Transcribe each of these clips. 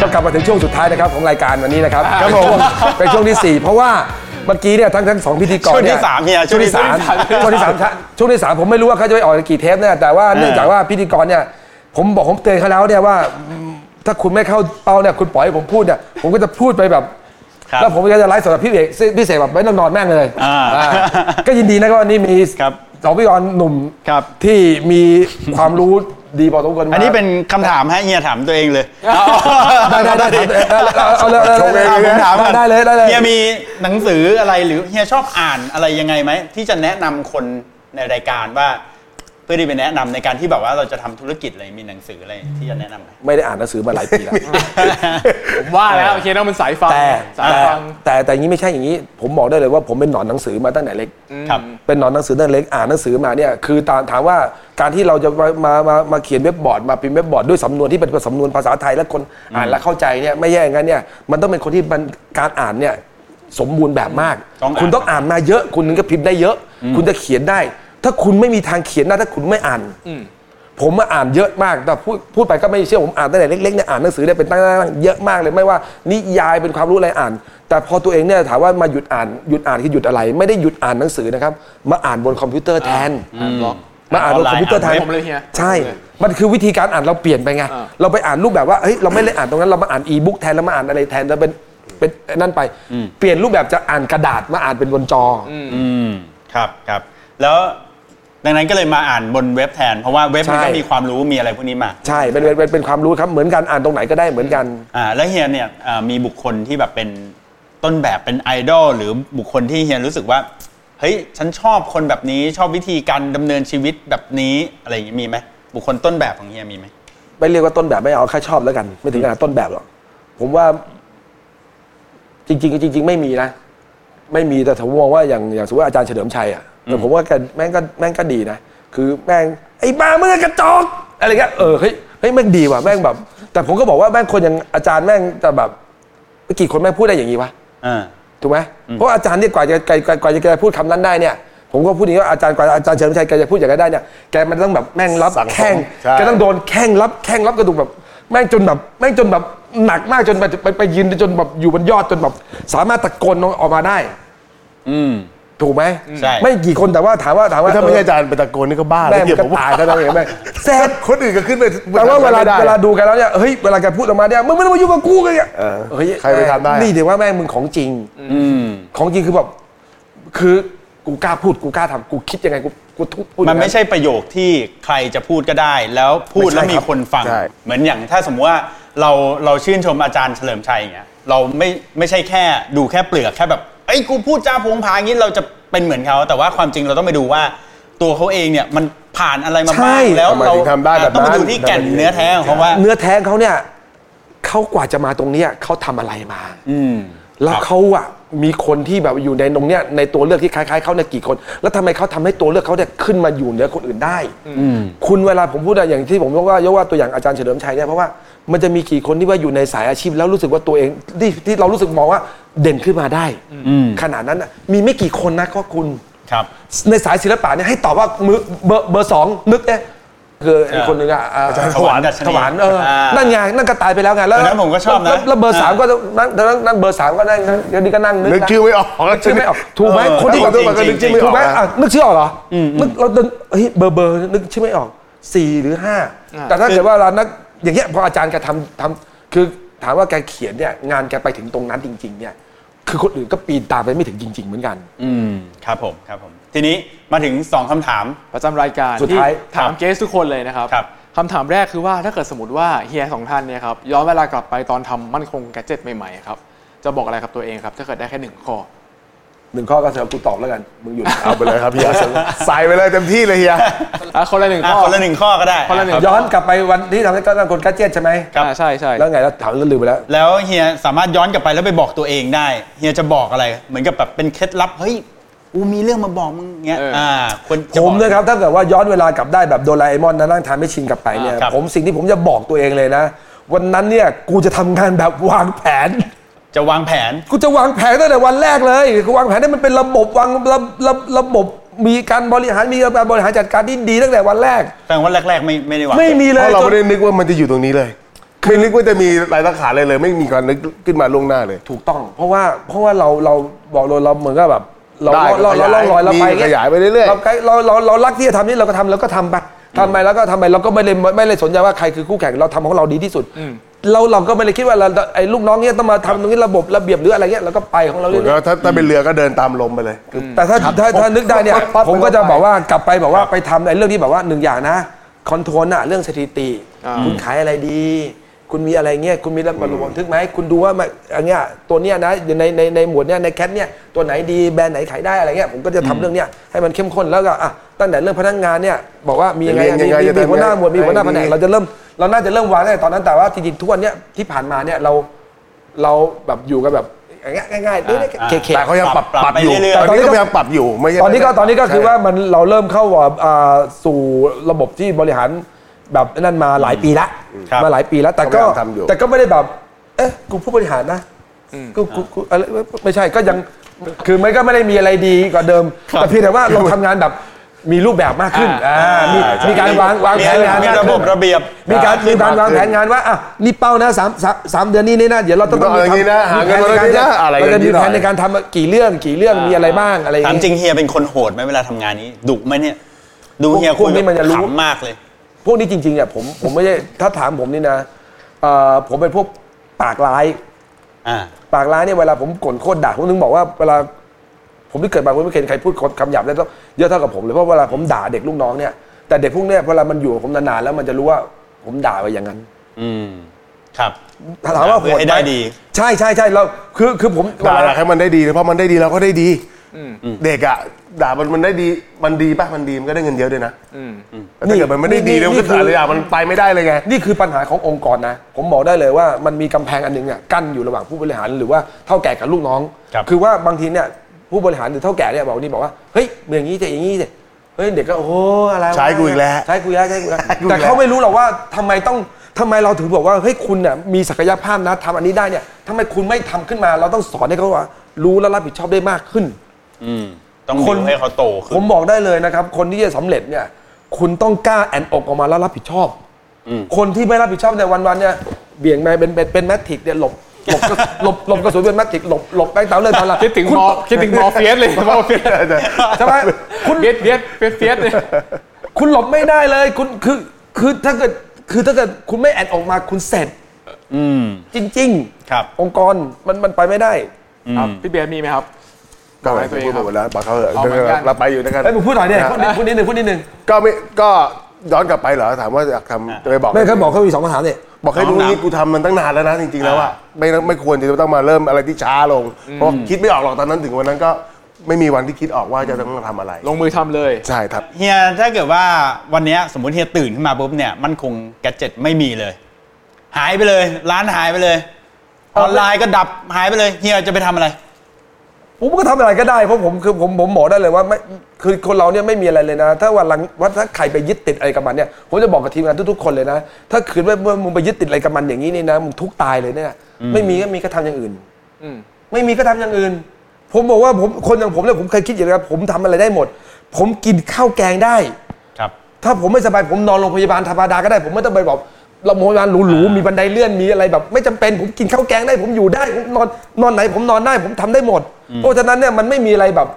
ก็กลับมาถึงช่วงสุดท้ายนะครับของรายการวันนี้นะครับครับผมเป็นช่วงที่4เพราะว่าเมื่อกี้เนี่ยทั้งทั้งสองพิธีกรช่วงที่เนี่ยสามเนี่ยช่ช่ววงงที่ที่สามสามช่วงที่สามช่วงที่สามผมไม่รู้ว่าเขาจะไปออกกี่เทปเนี่ยแต่ว่าเนื่องจากว่าพิธีกรเนี่ยผมบอกผมเตือนเขาแล้วเนี่ยว่าอืมถ้าคุณไม่เข้าเป้าเนี่ยคุณปล่อยให้ผมพูดเนี่ยผมก็จะพูดไปแบบครับแล้วผมก็จะไลฟ์สดกับพี่เอกพี่เสกแบบไม่ต้องนอนแม่งเลยอ่าอ่าก็ยินดีนะครับวันนี้มีครับสองพิธีกรหนุ่มครับที่มีความรู้ ดีพอสมควรมาอันนี้เป็นคำถามให้เฮียถามตัวเองเลยได้ได้ได้ได้เอาเลยเอาเลยอะผมถามก่อนได้เลยได้เลยเฮียมีหนังสืออะไรหรือเฮียชอบอ่านอะไรยังไงไหมที่จะแนะนำคนในรายการว่า เพื่อที่ไปแนะนำในการที่แบบว่าเราจะทำธุรกิจอะไรมีหนังสืออะไรที่จะแนะนำไหมไม่ได้อ่านหนังสือมาหลายปีแล้วผมว่าแล้วโอเคต้องเป็นสายฟังแต่สายแต่ฟังแต่แต่อย่างนี้ไม่ใช่อย่างนี้ ผมบอกได้เลยว่าผมเป็นหนอนหนังสือมาตั้งแต่เล็กครับเป็นหนอนหนังสือตั้งแต่เล็กอ่านหนังสือมาเนี่ยคือตามถามว่าการที่เราจะมามามามาเขียนเว็บบอร์ดมาพิมพ์เว็บบอร์ดด้วยสำนวนที่เป็นสำนวนภาษาไทยและคนอ่านและเข้าใจเนี่ยไม่แย่อย่างนั้นเนี่ยมันต้องเป็นคนที่มันการอ่านเนี่ยสมบูรณ์แบบมากต้องอ่านคุณต้องอ่านมาเยอะ คุณถึงจะพิมพ์ได้เยอะ คุณจะเขียนได้ ถ้าคุณไม่มีทางเขียนได้ถ้าคุณไม่อ่านผมมาอ่านเยอะมาก แต่พูดพูดไปก็ไม่เชื่อผมอ่านตั้งแต่เล็กๆเนี่ยอ่านหนังสือได้เป็นตั้งๆเยอะมากเลยไม่ว่านิยายเป็นความรู้อะไรอ่าน แต่พอตัวเองเนี่ยถามว่ามาหยุดอ่านหยุดอ่านคือหยุดอะไร ไม่ได้หยุดอ่านหนังสือนะครับ มาอ่านบนคอมพิวเตอร์แทนบล็อกมาอ่านบนคอมพิวเตอร์แทนอ่านเว็บผมเลยเฮียใช่ มันคือวิธีการอ่านเราเปลี่ยนไปไงอ่าเราไปอ่านรูปแบบว่าเฮ้ยเราไม่ได้อ่านตรงนั้นเรามาอ่านอีบุ๊กแทนเรามาอ่านอะไรแทนเราเป็นเป็นนั่นไป เปลี่ยนรูปแบบจะอ่านกระดาษมาอ่านเป็นบนจอออืมครับครับแล้ว ดังนั้นก็เลยมาอ่านบนเว็บแทน เพราะว่าเว็บมันก็ใช่ มีความรู้มีอะไรพวกนี้มาใช่เป็นเป็นเป็นเป็นความรู้ครับเหมือนกันอ่านตรงไหนก็ได้เหมือนกัน อ่าแล้วเฮียเนี่ยอ่ามีบุคคลที่แบบเป็นต้นแบบเป็นไอดอลหรือบุคคลที่เฮียรู้สึกว่าเฮ้ยฉันชอบคนแบบนี้ชอบวิธีการดำเนินชีวิตแบบนี้อะไรอย่างนี้มีไหมบุคคลต้นแบบของเฮียมีไหม ไม่เรียกว่าต้นแบบไม่เอาแค่ชอบแล้วกัน ไม่ถึงขนาดต้นแบบหรอกผมว่า จริงๆจริง ๆ ไม่มีนะ ไม่มีแต่ผมมองว่าอย่างอย่างสมมติว่าอาจารย์เฉลิมชัยอะเออผมว่าแกแม่งก็แม่งก็ดีนะ คือแม่งไอ้บ้ามึงกระจอกอะไรเงี้ยเออเฮ้ยเฮ้ยแม่งดีว่ะแม่งแบบ แต่ผมก็บอกว่าแม่งคนอย่างอาจารย์แม่งจะแบบกี่คนแม่งพูดได้อย่างนี้วะอ่าถูกไหมเพราะอาจารย์เนี่ยกว่าจะกว่ากว่ากว่าจะแกพูดคำนั้นได้เนี่ยผมก็พูดอย่างนี้ว่าอาจารย์กว่าอาจารย์เฉลิมชัยแกจะพูดอย่างนั้นได้เนี่ยแกมันต้องแบบแม่งรับสั่งสอนแข้งใช่แกต้องโดนแข้งรับแข้งรับกระดูกแบบ แม่งจนแบบแม่งจนแบบหนักมากจนไปไปไปยืนจนแบบอยู่บนยอดจนแบบสามารถตะโกนออกมาได้ อืม ถูกไหมใช่ ไม่กี่คนแต่ว่าถามว่าถามว่าถ้าไม่ใช่อาเอจารย์เป็นตะโกนนี่ก็บ้าอแล้แม่วงเดี๋ยวก็ผมตายแล้วนะเห็นไหมแซด คนอื่นก็ขึ้นไปแต่ว่าเวลาไม่ได้ เวลาดูกันแล้วเนี่ยเฮ้ยเวลาแกพูดออกมาเนี่ยมึงไม่ต้องมายุ่งกับกูเลยอะเออเฮ้ยใครไปทำได้อะ นี่เดี๋ยวว่าแม่งมึงของจริง อืม ของจริงคือแบบคือกูกล้าพูดกูกล้าทำกูคิดยังไงกู กูทุพูดมันไม่ใช่ประโยคที่ใครจะพูดก็ได้ แล้วพูดไม่ใช่แล้วมีครับคนฟังใช่เหมือนอย่างถ้าสมมติว่าเราเราชื่นชมอาจารย์เฉลิมชัยอย่างเงี้ยเราไม่ไม่ใช่แค่ดูแค่เปลือกแค่แบบไอ้ยกูพูดจาโพงพางงี้เราจะเป็นเหมือนเขาแต่ว่าความจริงเราต้องไปดูว่าตัวเขาเองเนี่ยมันผ่านอะไรมาบ้างแล้วทำไมเราถึงทำได้แบบนั้นต้องไปดูที่แก่นเนื้อแท้ของเขาว่า เนื้อแท้เขาเนี่ยเขากว่าจะมาตรงเนี้ยเขาทำอะไรมา อืมแล้วเขาอะ มีคนที่แบบอยู่ในตรงเนี้ยในตัวเลือกที่คล้ายๆเขาเนี่ยกี่คน แล้วทำไมเขาทำให้ตัวเลือกเขาเนี่ยขึ้นมาอยู่เหนือคนอื่นได้ คุณเวลาผมพูดอะอย่างที่ผมยกว่ายกว่าตัวอย่างอาจารย์เฉลิมชัยเนี่ยเพราะว่ามันจะมีกี่คนที่ว่าอยู่ในสายอาชีพ แล้วรู้สึกว่าตัวเองที่ที่เรารู้สึกมองว่าเด่นขึ้นมาได้ขนาดนั้นอะมีไม่กี่คนนะก็คุณ ครับ ในสายศิลปะเนี่ยให้ตอบว่ามือเบอร์เบอร์สองนึกเนี่ย คือไอ้คนหนึ่งอะอ่าถวานดัชนีถวานเอออานั่นไงนั่นก็ตายไปแล้วไงแล้วเออนั้นผมก็ชอบนะแล้วแล้วเบอร์สามก็นั่นนั่นนั่นเบอร์สามก็นั่งนั่งเดี๋ยวนี้ก็นั่งนึกนึกนะชื่อไม่ออกนึกชื่อไม่ออกถูกไหมเออคนที่ขอโทษมันก็นึกชื่อไม่อถูอกกไหมนะอะนึกชื่อออกเหรออนึกเราเดินเฮ้ยเบอร์เบอร์นึกชื่อไม่ออกสี่หรือห้าอ่าแต่ถ้าเกิดว่าเรานักอย่างเงี้ยพออาจารย์แกทำทำคือถามว่าแกเขียนเนี่ยงานแกไปถึงตรงนั้นจริง ๆ เนี่ย คือคนอื่นก็ปีนตามไปไม่ถึงจริง ๆ เหมือนกัน อืมครับผมครับผมทีนี้มาถึงสองคำถาม ประจำรายการสุดท้ายที่ถามเกสทุกคนเลยนะครับครับคำถามแรกคือว่าถ้าเกิดสมมติว่าเฮียสองท่านเนี่ยครับย้อนเวลากลับไปตอนทำมั่นคงแกดเจ็ตใหม่ๆครับจะบอกอะไรกับตัวเองครับถ้าเกิดได้แค่หนึ่งข้อ หนึ่งข้อก็เสนอกูตอบแล้วกัน มึงหยุดเอาไปเลยครับเฮียใส่ไปเลยเต็มที่เลยเฮียอะคนละหนึ่งอะข้อคนละหนึ่งข้อก็ได้คนละหนึ่งย้อนกลับไปวันที่ทำให้ก้าวคนกัดเจ็ตใช่ไหมครับอ่าใช่ใช่แล้วไงแล้วถามแล้วลืมไปแล้ว แล้วเฮียสามารถย้อนกลับไปแล้วไปบอกตัวเองได้เฮียจะบอกอะไร เหมือนกับแบบเป็นเคล็ดลับเฮ้ยกูมีเรื่องมาบอกมึงเงี้ยอ่าคนผมนะครับถ้าเกิดว่าย้อนเวลากลับได้แบบโดราเอมอนนะนั่งทานไม่ชินกลับไปเนี่ยอ่าครับผมสิ่งที่ผมจะบอกตัวเองเลยนะ วันนั้นเนี่ยกูจะทำงานแบบวางแผน จะวางแผน กูจะวางแผนตั้งแต่วันแรกเลยกูวางแผนให้มันเป็นระบบวางระระระบบมีการบริหารมีการบริหารจัดการที่ดีตั้งแต่วันแรกแปลว่าแรกๆไม่ไม่ได้วางไม่มีเพเลยราะเราจไม่นได้นึกว่ามันจะอยู่ตรงนี้เลยไม่นึกว่าจะมีรายสังขารเลยเลย ไม่มีการนึกขึ้นมาล่วงหน้าเลย ถูกต้อง เพราะว่าเพราะว่าเราเราบอกเลยเราเหมือนกับแบบ เราได้เราเราเราขยายลอยเราไปมีขยายไปเรื่อยๆ เราเราเราเรารักที่จะทำนี่เราก็ทำเราก็ทำไปทำไปแล้วก็ทำไปเราก็ไม่เลยไม่เลยสนใจว่าใครคือคู่แข่งเราทำของเราดีที่สุด เราเราก็ไม่เลยคิดว่าเราไอ้ลูกน้องเนี่ยต้องมาทำตรงนี้ระบบระเบียบหรืออะไรเงี้ยเราก็ไปของเราเรื่อยๆแล้วถ้าถ้าเป็นเรือก็เดินตามลมไปเลยคือแต่ถ้าถ้าถ้านึกได้เนี่ยปั๊บผมก็จะปั๊บบอกว่ากลับไปบอกว่าไปทำไอ้เรื่องที่แบบว่าหนึ่งอย่างนะคอนโทรลน่ะเรื่องสถิติอ่าคุณขายอะไรดี คุณมีอะไรเงี้ยคุณมีระบบบันทึกไหมคุณดูว่ามันอันเนี้ยตัวเนี้ยนะอยู่ในในในหมวดเนี้ยในแคทเนี่ยตัวไหนดีแบรนด์ไหนขายได้อะไรเงี้ยผมก็จะทำเรื่องเนี้ยให้มันเข้มข้นแล้วก็อะตั้งแต่เรื่องพนักงานเนี่ยบอกว่ามียังไงเรียนยังไงมีจะมีทำหัวหน้าหมวดมีหัวหน้าให้แผนกดีเราจะเริ่มเราน่าจะเริ่มวางตั้งแต่ตอนนั้นแต่ว่าจริงๆทุกวันเนี้ยที่ผ่านมาเนี่ยเราเราแบบอยู่กันแบบอย่างเงี้ยง่ายๆเรื่อยๆเคๆแต่เขายังปรับปรับปรับไปอยู่เรื่อยๆตอนนี้ก็พยายามปรับอยู่ไม่ใช่ตอนนี้ก็ตอนนี้ก็คือว่าใช่มันเราเริ่มเข้าอ่าสู่ระบบที่บริหาร แบบนั่นมาหลายปีละครับมาหลายปีแล้วแต่ก็พยายามทำอยู่ แต่ก็ไม่ได้แบบ เอ๊ะกูผู้บริหารนะกูกูกูอะไรไม่ใช่ก็ยังคือมันก็ไม่ได้มีอะไรดีกว่าเดิม แต่เพียงแต่ว่าเราทำงานแบบมีรูปแบบมากขึ้นอ่ามีมีการวางวางมีแผนงานมีมากระบบขึ้นระเบียบ มีการมีการวางแผนงานว่าอะนี่เป้านะสามสามสามเดือนนี้นี่นะเดี๋ยวเราต้องต้องเอาอย่างนี้นะหาเงินมาอย่างนี้นะอะไรเราจะมีอย่างนี้หน่แผอยนในการทำกี่เรื่องกี่เรื่องมีอะไรบ้างอะไรอย่างถามงี้จริงเฮียเป็นคนโหดไหมเวลาทำงานนี้ดุไหมเนี่ย ดูพวกเฮียพวกนี้มันจะรู้ ขำมากเลย พวกนี้จริงๆอะผมผมไม่ใช่ถ้าถามผมนี่นะเอ่อผมเป็นพวกปากร้าย อ่า ปากร้ายเนี่ยเวลาผมกลนโคตรด่าผมถึงบอกว่าเวลาผมที่เกิดมาผมไม่เคยเห็นใครพูดคำหยาบได้เยอะเท่ากับผมเลยเพราะเวลาผมด่าเด็กลูกน้องเนี่ยแต่เด็กพวกเนี้ยเวลามันอยู่กับผมนานๆแล้วมันจะรู้ว่าผมด่าไปอย่างนั้นอืม ครับ ถามว่าโหเพื่อดให้ไหมได้ดี ใช่ใช่ใช่เราคือคือผม ด่าอะไรให้มันได้ดีเพราะมันได้ดีเราก็ได้ดี เด็กอะ ด่ามันมันได้ดีมันดีป่ะมันดีมันก็ได้เงินเยอะด้วยนะแต่ถ้าเกิดมันไม่ได้ดีเนี่ยมันก็ด่าเลยอะมันไปไม่ได้เลยไง นี่คือปัญหาขององค์กรนะ ผมบอกได้เลยว่ามันมีกำแพงอันหนึงอะกั้นอยู่ระหว่างผู้บริหารหรือว่าเท่าแก่กับลูกน้องครับอว่าบางทีเนี่ยผู้บริหารหรือเท่าแก่เนี่ยบอกนี่บอกว่าเฮ้ยเมื่อย่างนี้จะอย่างนี้สิเฮ้ยเด็กก็โอ้โหอะไรวะใช้กูอีกแล้ว ใช้กูอีกแล้วใช้กูอีกแล้วใช้กูอีกแล้วแต่เขาไม่รู้หรอกว่าทำไมต้องทำไมเราถึงบอกว่าเฮ้ยคุณน่ะมีศักยภาพนะทำอันนี้ได้เนี่ยทำไมคุณไม่ทำขึ้นมา เราต้องสอนให้เขาว่า รู้และรับผิดชอบได้มากขึ้นอืม ต้องคนดูให้เขาโตขึ้ผมนบอกได้เลยนะครับ คนที่จะสำเร็จเนี่ย คุณต้องกล้าแอนอกออกมาแล้วรับผิดชอบคนที่ไม่รับผิดชอบในวันๆเนี่ยเบี่ยงมาเป็นเป็นเป็นแมทริกเนี่ยหลบหลบกระหลบหลบกระสุนเป็นแมทริกหลบหลบแบงค์เตาเลยตอนละคิดถึงคุณมอคิดถึงมอเฟียสเลยมอเฟียสใช่ไหมคุณเฟียสเฟียสเฟียสเฟียสเลยคุณหลบไม่ได้เลย คุณคือคือถ้าเกิดคือถ้าเกิดคุณไม่แอนออกมาคุณเสร็จอืมจริงครับ องค์กรมันมันไปไม่ได้ครับพี่เบียร์มีไหมครับ ก็บอกไปให้ตัวเองพูดครับหมดแล้วบอกเขาเถอะเอาเหมือนกัน เราไปอยู่ด้วยกันไอ้ยมึงพูดหน่อยเนี่ยพูดนิดพูดนิดหนึ่งพูดนิดหนึ่ง ก็ไม่ก็ย้อนกลับไปเหรอถามว่าอยากทำจะไปบอก ไม่เคยบอกเขามีสองคำถามเนี่ย บอกให้รู้นี่กูทำมันตั้งนานแล้วนะจริงๆแล้วอะไม่ต้องไม่ควรจะต้องมาเริ่มอะไรที่ช้าลงเพราะคิดไม่ออกหรอกตอนนั้นถึงวันนั้นก็ไม่มีวันที่คิดออกว่าจะต้องมาทำอะไร ลงมือทำเลย ใช่ครับ เฮียถ้าเกิดว่าวันเนี้ยสมมติเฮียตื่นขึ้นมาปุ๊บเนี่ยมันคงแกดเจ็ตไม่มีเลย หายไปเลย ร้านหายไปเลย ออนไลน์ก็ดับหายไปเลยเฮียจะไปทำอะไร ผมก็ทำอะไรก็ได้เพราะผมคือผมผมบอกได้เลยว่าไม่คือคนเราเนี่ยไม่มีอะไรเลยนะ ถ้าวันหลังว่าถ้าใครไปยึดติดอะไรกับมันเนี่ยผมจะบอกกับทีมงานทุกๆคนเลยนะ ถ้าคืนว่ามึงไปยึดติดอะไรกับมันอย่างนี้นี่นะมึงทุกข์ตายเลยเนี่ยไม่มีก็มีก็ทำอย่างอื่นอืมไม่มีก็ทำอย่างอื่น ผมบอกว่าผมคนอย่างผมเนี่ยผมเคยคิดอย่างนี้ครับผมทำอะไรได้หมด ผมกินข้าวแกงได้ ครับ ถ้าผมไม่สบายผมนอนโรงพยาบาลธรรมดาก็ได้ ผมไม่ต้องไปบอก โรงพยาบาลหรูๆมีบันไดเลื่อนมีอะไรแบบ ไม่จำเป็นผมกินข้าวแกงได้ผมอยู่ได้ผมนอนนอนไหนผมนอนได้ผมทำได้หมด เพราะฉะนั้นเนี่ยมันไม่มีอะไรแบบ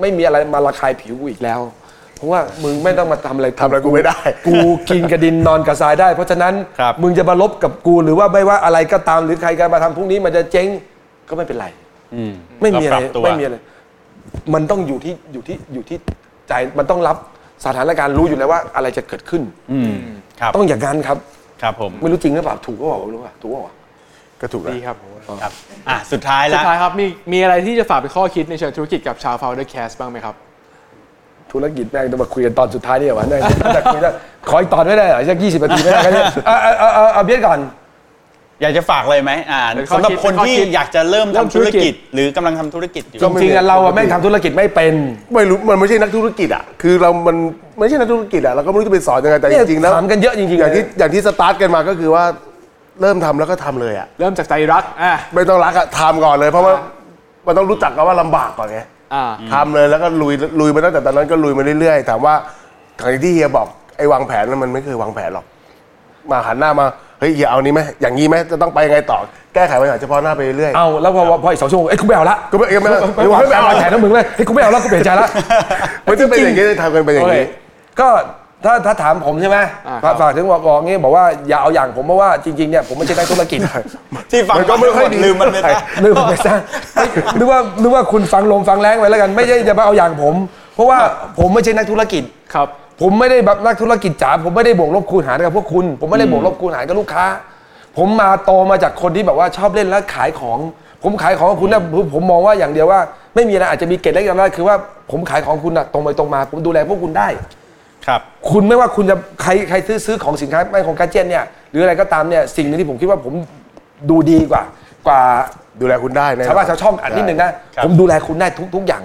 ไม่มีอะไรมาระคายผิวกูอีกแล้วเพราะว่ามึงไม่ต้องมาทำอะไรทำอะไรกูไม่ได้ กูกินกระดินนอนกระทรายได้ เพราะฉะนั้นครับมึงจะมาลบกับกูหรือว่าไม่ว่าอะไรก็ตามหรือใครกันมาทำพรุ่งนี้มันจะเจ๊งก็ไม่เป็นไรอืมไม่มีอะไรก็ปบตัวไม่มีอะไรมันต้องอยู่ที่อยู่ที่อยู่ที่ใจมันต้องรับสถานการณ์รู้อยู่แล้วว่าอะไรจะเกิดขึ้นอืมครับต้องอย่างนั้นครับ ครับผมไม่รู้จริงหรือเปล่าถูกก็บอกไม่รู้ว่าถูกก็บอกก็ถูกแล้วดีครับครับอะสุดท้ายสุแล้ดวท้ายครับมีมีอะไรที่จะฝากเป็นข้อคิดในเชิงธุรกิจกับชาว Founder Cast บ้างไหมครับธุรกิจแม่งจะมาคุยกันตอนสุดท้ายนี่เหรอวะแม่งจะคุยได้ขออีกตอนไม่ได้เหรอสักยี่สิบนาทีไม่ได้กันเนี่ยเอาเอาเอาเอาเอาเบียดก่อน อยากจะฝากอะไรไหมอ่าเป็นข้อสำหรับคิดคนเป็นข้อที่คิดอยากจะเริ่มเริ่มทำธุรธุรกิกิจจหรือกำลังทำธุรกิจอยู่จริงๆอะเราอะแม่งทำธุรกิจไม่เป็น ไม่รู้มันไม่ใช่นักธุรกิจอะคือเรามัน ไม่ใช่นักธุรกิจอะเราก็ไม่รู้จะไปสอนยังไงแต่จริงๆแล้วถามกันเยอะจริงๆอย่างที่อย่างที่สตาร์ทกันมาก็คือว่าเริ่มทำแล้วก็ทำเลยอะเริ่มจากใจรักอะไม่ต้องรักอะทำก่อนเลยเพราะว่ามันต้องรู้จักกันว่าลำบากก่อนไงอ่าทำเลยแล้วก็ลุยลุยมาตั้งแต่ตอนนั้นก็ลุยมาเรื่อยๆถามว่าทางที่เฮียบอกไอ้วางแผนนั้นมันไม่เคยวางแผนหรอก มาหันหน้ามาเฮ้ยอย่าเอานี้ไหมอย่างนี้ไหมจะต้องไปยังไงต่อแก้ไขปัญหาเฉพาะหน้าไปเรื่อยเอาแล้วพอพออีกสองชั่วโมงเอ้ยกูไม่เอาละก็ไม่ไม่ไม่ไม่วางการวางแผนนะมึงเลยเฮ้ยกูไม่เอาละกูเปลี่ยนใจละไม่ต้องเป็นอย่างนี้ทำกันไปอย่างนี้โอเค ก็ถ้าถ้าถามผมใช่ไหมอ่าครับ ฝากถึงบอกบอกงี้บอกว่าอย่าเอาอย่างผมเพราะว่าจริงๆเนี่ยผมไม่ใช่นักธุรกิจ ที่ฟังมันก็ไม่ค่อยดี ลืมมันไปซะนึกว่าไปซะนึกว่านึกว่าคุณฟังลมฟังแรงไว้แล้วกัน ไม่ใช่จะมาเอาอย่างผม เพราะว่าผมไม่ใช่นักธุรกิจ ครับ ผมไม่ได้แบบนักธุรกิจจ๋าผมไม่ได้บวกลบคูณหารกับพวกคุณ ผมไม่ได้บวกลบคูณหารกับลูกค้า ผมมาโตมาจากคนที่แบบว่าชอบเล่นแล้วขายของ ผมขายของกับคุณนะผมผมมองว่าอย่างเดียวว่า ไม่มีอะไรอาจจะมีเกร็ดเล็กน้อยคือว่าผมขายของคุณนะตรงไปตรงมา ผมดูแลพวกคุณได้ ครับคุณไม่ว่าคุณจะใครใครซื้อซื้อของสินค้าไม่ของการเจนเนี่ยหรืออะไรก็ตามเนี่ยสิ่งหนึงที่ผมคิดว่าผมดูดีกว่า กว่าดูแลคุณได้แน่นอนชาวบ้านชาวช่องอันนิดนึงนะครับ ผมดูแลคุณได้ทุกทุกอย่าง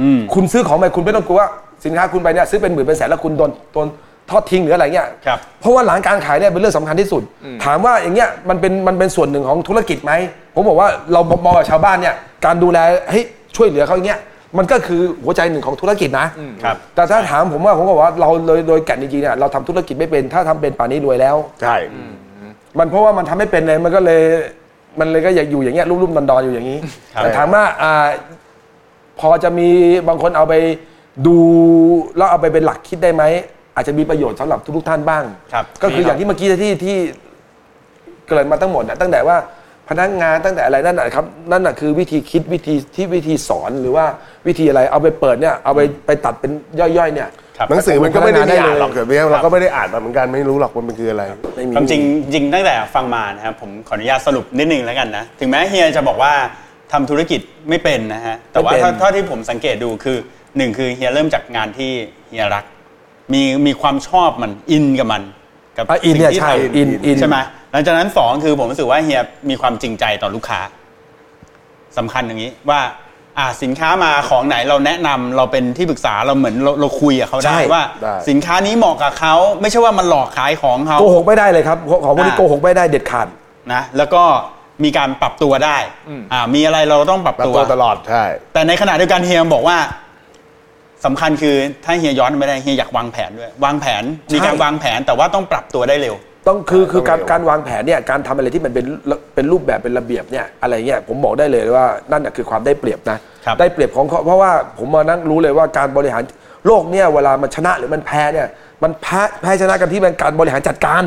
อืม คุณซื้อของไปคุณไม่ต้องกลัวว่าสินค้าคุณไปเนี่ยซื้อเป็นหมื่นเป็นแสนแล้วคุณโดนโดนทอดทิ้งหรืออะไรเงี้ยครับ เพราะว่าหลังการขายเนี่ยเป็นเรื่องสำคัญที่สุด ถามว่าอย่างเงี้ยมันเป็นมันเป็นส่วนหนึ่งของธุรกิจไหมผมบอกว่าเรามองกับชาวบ้านเนี่ยการดูแลเฮ้ยช่วยเหลือเขาอย่างเงี้ย มันก็คือหัวใจหนึ่งของธุรกิจนะ ครับ แต่ถ้าถามผมว่าผมบอกว่าเราโดยโดยแก่นจริงๆเนี่ยเราทำธุรกิจไม่เป็น ถ้าทำเป็นป่านนี้รวยแล้ว ใช่ มันเพราะว่ามันทำไม่เป็นเลยมันก็เลยมันเลยก็อยากอยู่อย่างเงี้ยรุ่มๆดอนๆอยู่อย่างนี้ ครับ แต่ถามว่าอ่าพอจะมีบางคนเอาไปดูแล้วเอาไปเป็นหลักคิดได้ไหม อาจจะมีประโยชน์สำหรับทุกๆท่านบ้าง ครับก็คืออย่างที่เมื่อกี้ที่ที่เกริดมาทั้งหมดน่ะตั้งแต่ว่า พนักงานตั้งแต่อะไรนั่นนะครับนั่นน่ะคือวิธีคิดวิธีที่วิธีสอนหรือว่าวิธีอะไรเอาไปเปิดเนี่ยเอาไปไปตัดเป็นย่อยๆเนี่ย ครับ หนังสือมันก็ไม่ได้มีอ่านหรอกได้เลยเดี๋ยวนี้เราก็ไม่ได้อ่านมาเหมือนกันไม่รู้หรอกว่ามันคืออะไร ไม่มี ความจริงจริงตั้งแต่ฟังมานะครับผมขออนุญาตสรุปนิดนึงแล้วกันนะถึงแม้เฮียจะบอกว่าทำธุรกิจไม่เป็นนะฮะแต่ว่าไม่เป็น เท่าเท่าที่ผมสังเกตดูคือหนึ่งคือเฮียเริ่มจากงานที่เฮียรัก มีมีความชอบมันอินกับมันกับอะอินเนี่ยสิ่งที่ใช่ทำอินอินใช่ไหม หลังจากนั้นสองคือผมรู้สึกว่าเฮียมีความจริงใจต่อลูกค้าสำคัญอย่างนี้ว่าอ่าสินค้ามาของไหนเราแนะนำเราเป็นที่ปรึกษาเราเหมือนเราเราคุยกับเขาได้ใช่ว่าได้สินค้านี้เหมาะกับเขาไม่ใช่ว่ามันหลอกขายของเขาโกหกไม่ได้เลยครับของพวกนี้อ่าโกหกไม่ได้เด็ดขาดนะแล้วก็มีการปรับตัวได้อ่ามีอะไรเราต้องปรับปรับตัวตัวตลอดใช่แต่ในขณะเดียวกันเฮียบอกว่าสำคัญคือถ้าเฮียย้อนไม่ได้เฮียอยากวางแผนด้วย วางแผนมีการใช่วางแผนแต่ว่าต้องปรับตัวได้เร็ว ต้องคือคือการต้องเร็วการวางแผนเนี่ยการทำอะไรที่มันเป็นเป็นรูปแบบเป็นระเบียบเนี่ยอะไรเงี้ยผมบอกได้เลยว่านั่นน่ะคือความได้เปรียบนะ ครับ ได้เปรียบของเขาเพราะว่าผมมานั่งรู้เลยว่าการบริหารโลกเนี่ยเวลามันชนะหรือมันแพ้เนี่ยมันแพ้แพ้ชนะกันที่มันการบริหารจัดการ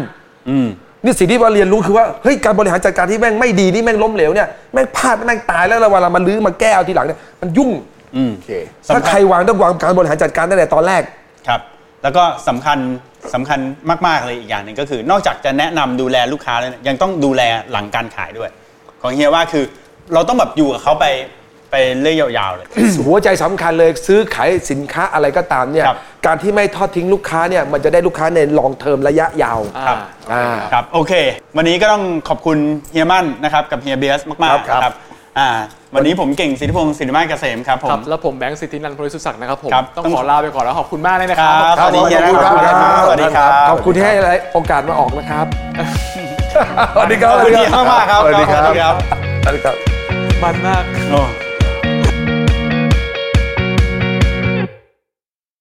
อืม นี่สิ่งที่มาเรียนรู้คือว่าเฮ้ยการบริหารจัดการที่แม่งไม่ดีนี่แม่งล้มเหลวเนี่ยแม่งพลาดแม่งตายแล้วเวลามันลื้อมาแก้เอาทีหลังเนี่ยมันยุ่งอืมโอเคสำคัญถ้าใครวางต้องวางการบริหารจัดการตั้งแต่ตอนแรก ครับ แล้วก็สำคัญ สำคัญมาก ๆ เลยอีกอย่างหนึ่งก็คือนอกจากจะแนะนำดูแลลูกค้าแล้วเนี่ยยังต้องดูแลหลังการขายด้วย ของเฮียว่าคือเราต้องแบบอยู่กับเขาไปไปเรื่อยยาวๆเลย หัวใจสำคัญเลยซื้อขายสินค้าอะไรก็ตามเนี่ยครับการที่ไม่ทอดทิ้งลูกค้าเนี่ยมันจะได้ลูกค้าในลองเทอมระยะยาวอ่าอ่าครับโอเค วันนี้ก็ต้องขอบคุณเฮียมั่นนะครับกับเฮียเบียสมากๆครับนะครับอ่า วันนี้ผมเก่งสิทธิพงศ์สิทธิมาศเกษมครับผม ครับ แล้วผมแบงค์สิทธินันท์พลิสุศักดิ์นะครับผม ครับต้องต้อง ขอลาไปก่อนแล้วขอบคุณมากเลยนะคครัรับบสวัสดีเฮียนะขอบคุณครับ สวัสดีครับ ขอบคุณที่ให้โอกาสมาออกนะครับ สวัสดีคขรับอบคุณเฮียมากๆครับสวัสดีครับ สวัสดีครับ สวัสดีครับ มันมาก โอ้